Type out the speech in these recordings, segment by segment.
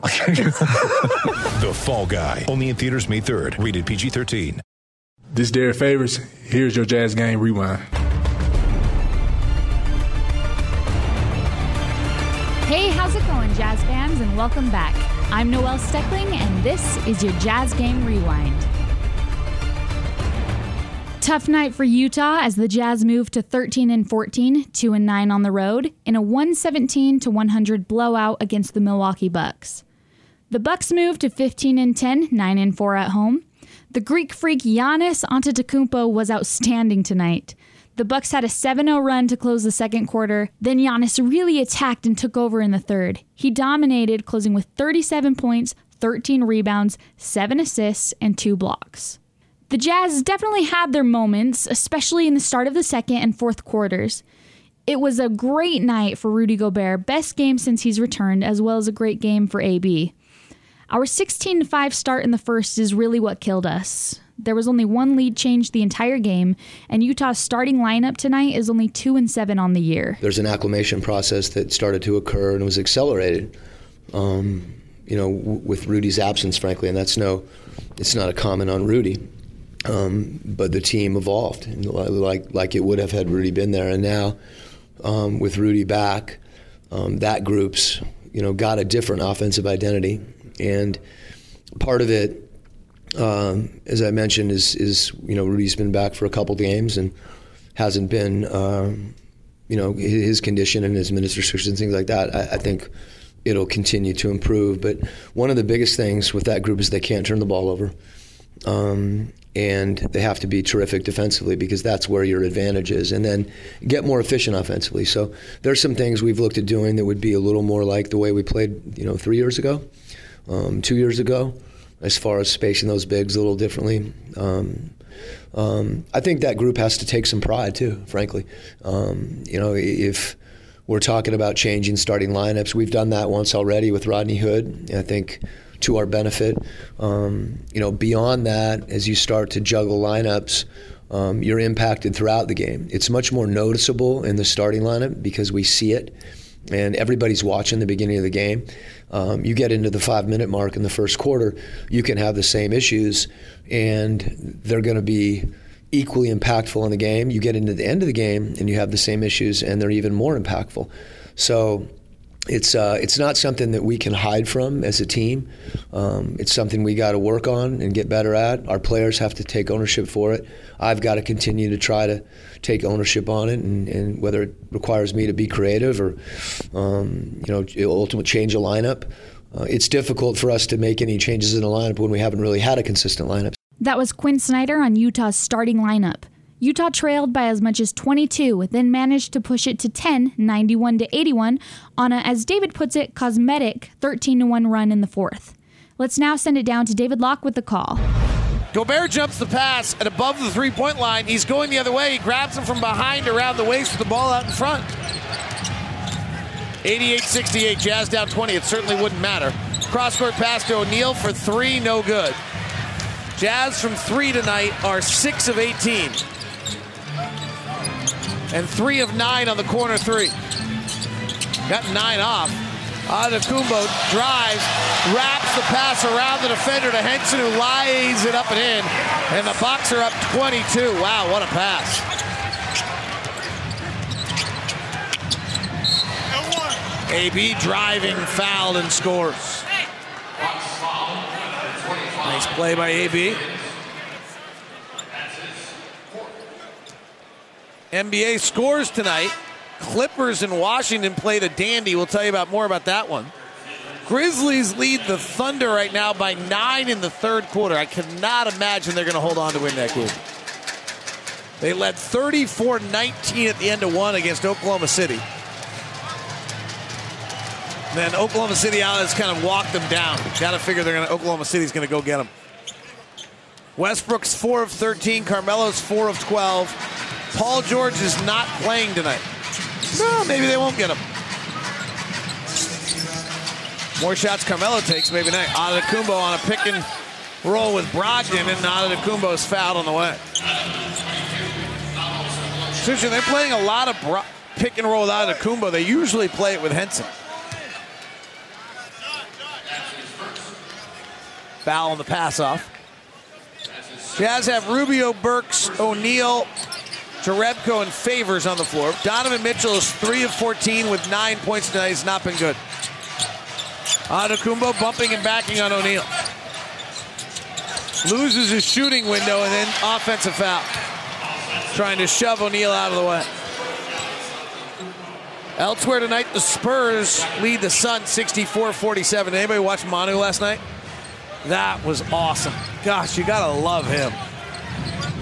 The Fall Guy. Only in theaters May 3rd. Rated PG-13. This is Derrick Favors. Here's your Jazz Game Rewind. Hey, how's it going, Jazz fans, and welcome back. I'm Noelle Steckling, and this is your Jazz Game Rewind. Tough night for Utah as the Jazz moved to 13 and 14, 2 and 9 on the road, in a 117 to 100 blowout against the Milwaukee Bucks. The Bucks moved to 15 and 10, 9 and 4 at home. The Greek freak Giannis Antetokounmpo was outstanding tonight. The Bucks had a 7-0 run to close the second quarter. Then Giannis really attacked and took over in the third. He dominated, closing with 37 points, 13 rebounds, 7 assists, and 2 blocks. The Jazz definitely had their moments, especially in the start of the second and fourth quarters. It was a great night for Rudy Gobert, best game since he's returned, as well as a great game for AB. Our 16 5 start in the first is really what killed us. There was only one lead change the entire game, and Utah's starting lineup tonight is only 2 and 7 on the year. There's an acclimation process that started to occur and was accelerated, um, you know, w- with Rudy's absence, frankly, and that's no, it's not a comment on Rudy. Um, but the team evolved, like like it would have had Rudy been there, and now um, with Rudy back, um, that group's you know got a different offensive identity, and part of it um, as I mentioned, is is you know Rudy's been back for a couple games and hasn't been um, you know his condition and his minutes restrictions and things like that. I, I think it'll continue to improve. But one of the biggest things with that group is they can't turn the ball over. Um, and they have to be terrific defensively because that's where your advantage is, and then get more efficient offensively. So there's some things we've looked at doing that would be a little more like the way we played, you know, three years ago, um, two years ago, as far as spacing those bigs a little differently. Um, um, I think that group has to take some pride too, frankly. Um, you know, if we're talking about changing starting lineups, we've done that once already with Rodney Hood. I think to our benefit. Um, you know, beyond that, as you start to juggle lineups, um, you're impacted throughout the game. It's much more noticeable in the starting lineup because we see it, and everybody's watching the beginning of the game. Um, you get into the five minute mark in the first quarter, you can have the same issues, and they're going to be equally impactful in the game. You get into the end of the game, and you have the same issues, and they're even more impactful. So it's uh, it's not something that we can hide from as a team. Um, it's something we got to work on and get better at. Our players have to take ownership for it. I've got to continue to try to take ownership on it, and, and whether it requires me to be creative or um, you know ultimately change a lineup. Uh, it's difficult for us to make any changes in a lineup when we haven't really had a consistent lineup. That was Quin Snyder on Utah's starting lineup. Utah trailed by as much as 22, then managed to push it to 10, 91 to 81, on a, as David puts it, cosmetic 13 to 1 run in the fourth. Let's now send it down to David Locke with the call. Gobert jumps the pass and above the three point line. He's going the other way. He grabs him from behind around the waist with the ball out in front. 88 68, Jazz down 20. It certainly wouldn't matter. Cross court pass to O'Neale for three, no good. Jazz from three tonight are six of 18. And three of nine on the corner three. Got nine off. Adetokounmpo drives, wraps the pass around the defender to Henson, who lies it up and in. And the Bucks are up 22. Wow, what a pass. AB driving, fouled, and scores. Nice play by AB. NBA scores tonight. Clippers and Washington played a dandy. We'll tell you about more about that one. Grizzlies lead the Thunder right now by nine in the third quarter. I cannot imagine they're going to hold on to win that game. They led 34 19 at the end of one against Oklahoma City. Then Oklahoma City out has kind of walked them down. Got to figure they're going to Oklahoma City's going to go get them. Westbrook's 4 of 13. Carmelo's 4 of 12. Paul George is not playing tonight. No, maybe they won't get him. More shots Carmelo takes, maybe not. Adetokounmpo on a pick and roll with Brogdon, and Adetokounmpo is fouled on the way. Susan, they're playing a lot of bro- pick and roll with Adetokounmpo. They usually play it with Henson. Foul on the pass off. Jazz have Rubio, Burks, O'Neale, Jerebko, and Favors on the floor. Donovan Mitchell is 3 of 14 with 9 points tonight. He's not been good. Adetokounmpo bumping and backing on O'Neale. Loses his shooting window and then offensive foul. Trying to shove O'Neale out of the way. Elsewhere tonight, the Spurs lead the Suns 64-47. Anybody watch Manu last night? That was awesome. Gosh, you gotta love him.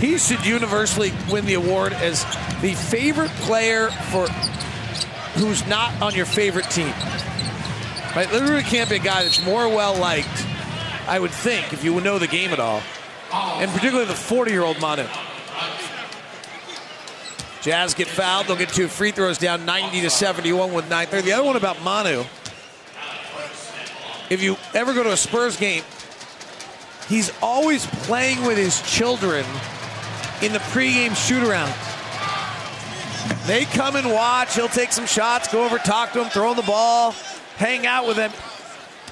He should universally win the award as the favorite player for who's not on your favorite team. Right? Literally can't be a guy that's more well liked, I would think, if you know the game at all. And particularly the 40 year old Manu. Jazz get fouled. They'll get two free throws down 90 to 71 with 9:30. The other one about Manu, if you ever go to a Spurs game, he's always playing with his children in the pregame shoot around. They come and watch. He'll take some shots, go over, talk to him, throw him the ball, hang out with him.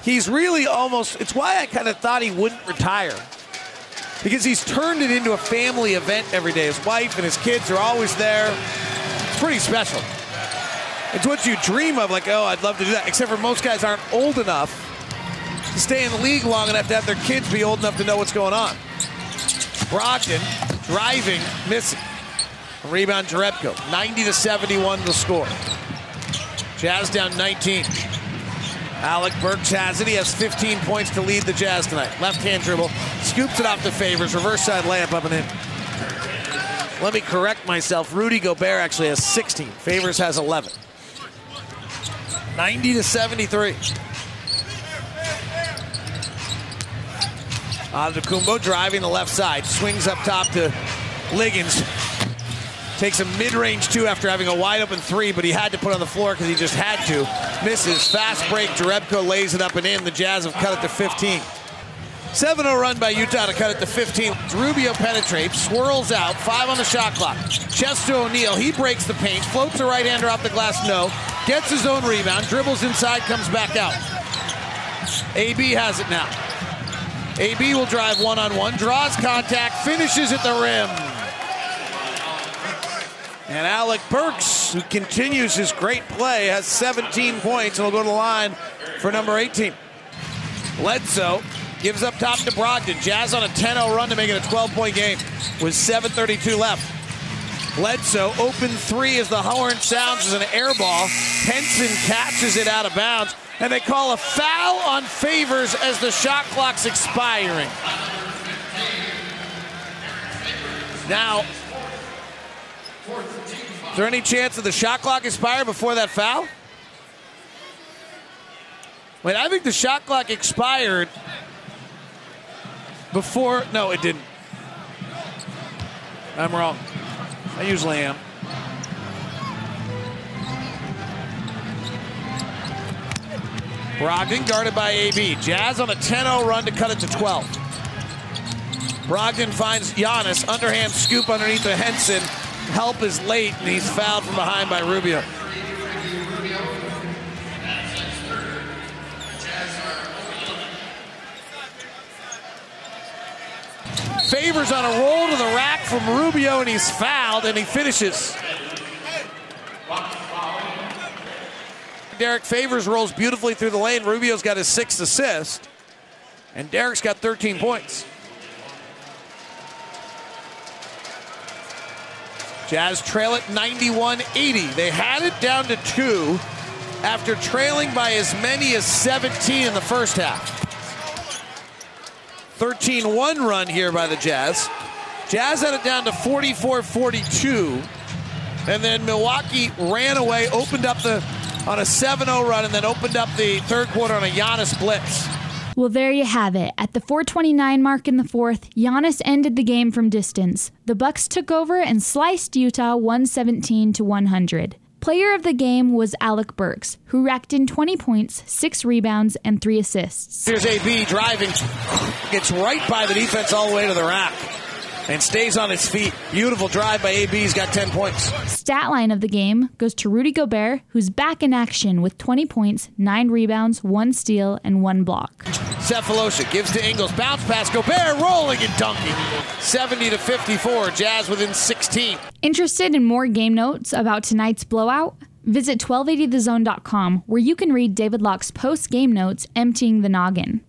He's really almost, it's why I kind of thought he wouldn't retire. Because he's turned it into a family event every day. His wife and his kids are always there. It's pretty special. It's what you dream of, like, oh, I'd love to do that. Except for most guys aren't old enough to stay in the league long enough to have their kids be old enough to know what's going on. Brogdon driving, missing. Rebound Jerebko. 90 to 71 the score. Jazz down 19. Alec Burks has it. He has 15 points to lead the Jazz tonight. Left hand dribble. Scoops it off the favors. Reverse side layup up and in. Let me correct myself. Rudy Gobert actually has 16. Favors has 11. 90 to 73. Adetokounmpo driving the left side. Swings up top to Liggins. Takes a mid-range two after having a wide open three, but he had to put on the floor because he just had to. Misses. Fast break. Jerebko lays it up and in. The Jazz have cut it to 15. 7-0 run by Utah to cut it to 15. Rubio penetrates, swirls out, five on the shot clock. Chest to O'Neale. He breaks the paint, floats a right-hander off the glass, no. Gets his own rebound, dribbles inside, comes back out. AB has it now. AB will drive one-on-one, draws contact, finishes at the rim. And Alec Burks, who continues his great play, has 17 points and will go to the line for number 18. Bledsoe gives up top to Brogdon. Jazz on a 10-0 run to make it a 12-point game with 7.32 left. Bledsoe, open three as the horn sounds as an air ball. Henson catches it out of bounds, and they call a foul on Favors as the shot clock's expiring. Now, is there any chance that the shot clock expire before that foul? Wait, I think the shot clock expired before. No, it didn't. I'm wrong. I usually am. Brogdon guarded by AB. Jazz on a 10-0 run to cut it to 12. Brogdon finds Giannis. Underhand scoop underneath the Henson. Help is late, and he's fouled from behind by Rubio. Favors on a roll to the rack from Rubio, and he's fouled, and he finishes. Derrick Favors rolls beautifully through the lane. Rubio's got his sixth assist, and Derrick's got 13 points. Jazz trail it 91 80. They had it down to two after trailing by as many as 17 in the first half. 13 1 run here by the Jazz. Jazz had it down to 44 42. And then Milwaukee ran away, opened up the on a 7 0 run, and then opened up the third quarter on a Giannis blitz. Well, there you have it. At the 429 mark in the fourth, Giannis ended the game from distance. The Bucks took over and sliced Utah 117 to 100. Player of the game was Alec Burks, who racked in 20 points, 6 rebounds, and 3 assists. Here's AB driving, gets right by the defense all the way to the rack and stays on his feet. Beautiful drive by AB. He's got 10 points. Stat line of the game goes to Rudy Gobert, who's back in action with 20 points, 9 rebounds, 1 steal, and 1 block. Sefolosha gives to Ingles. Bounce pass. Gobert rolling and dunking. 70 to 54. Jazz within 16. Interested in more game notes about tonight's blowout? Visit 1280thezone.com where you can read David Locke's post game notes emptying the noggin.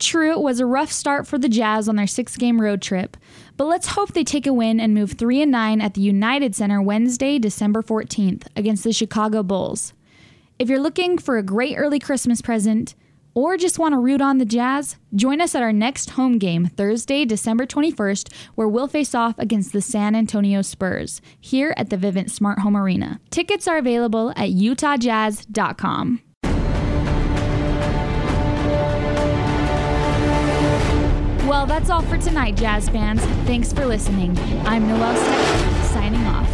True, it was a rough start for the Jazz on their six game road trip, but let's hope they take a win and move 3 and 9 at the United Center Wednesday, December 14th against the Chicago Bulls. If you're looking for a great early Christmas present or just want to root on the Jazz, join us at our next home game Thursday, December 21st, where we'll face off against the San Antonio Spurs here at the Vivint Smart Home Arena. Tickets are available at utahjazz.com. Well, that's all for tonight, Jazz fans. Thanks for listening. I'm Noelle Steck, signing off.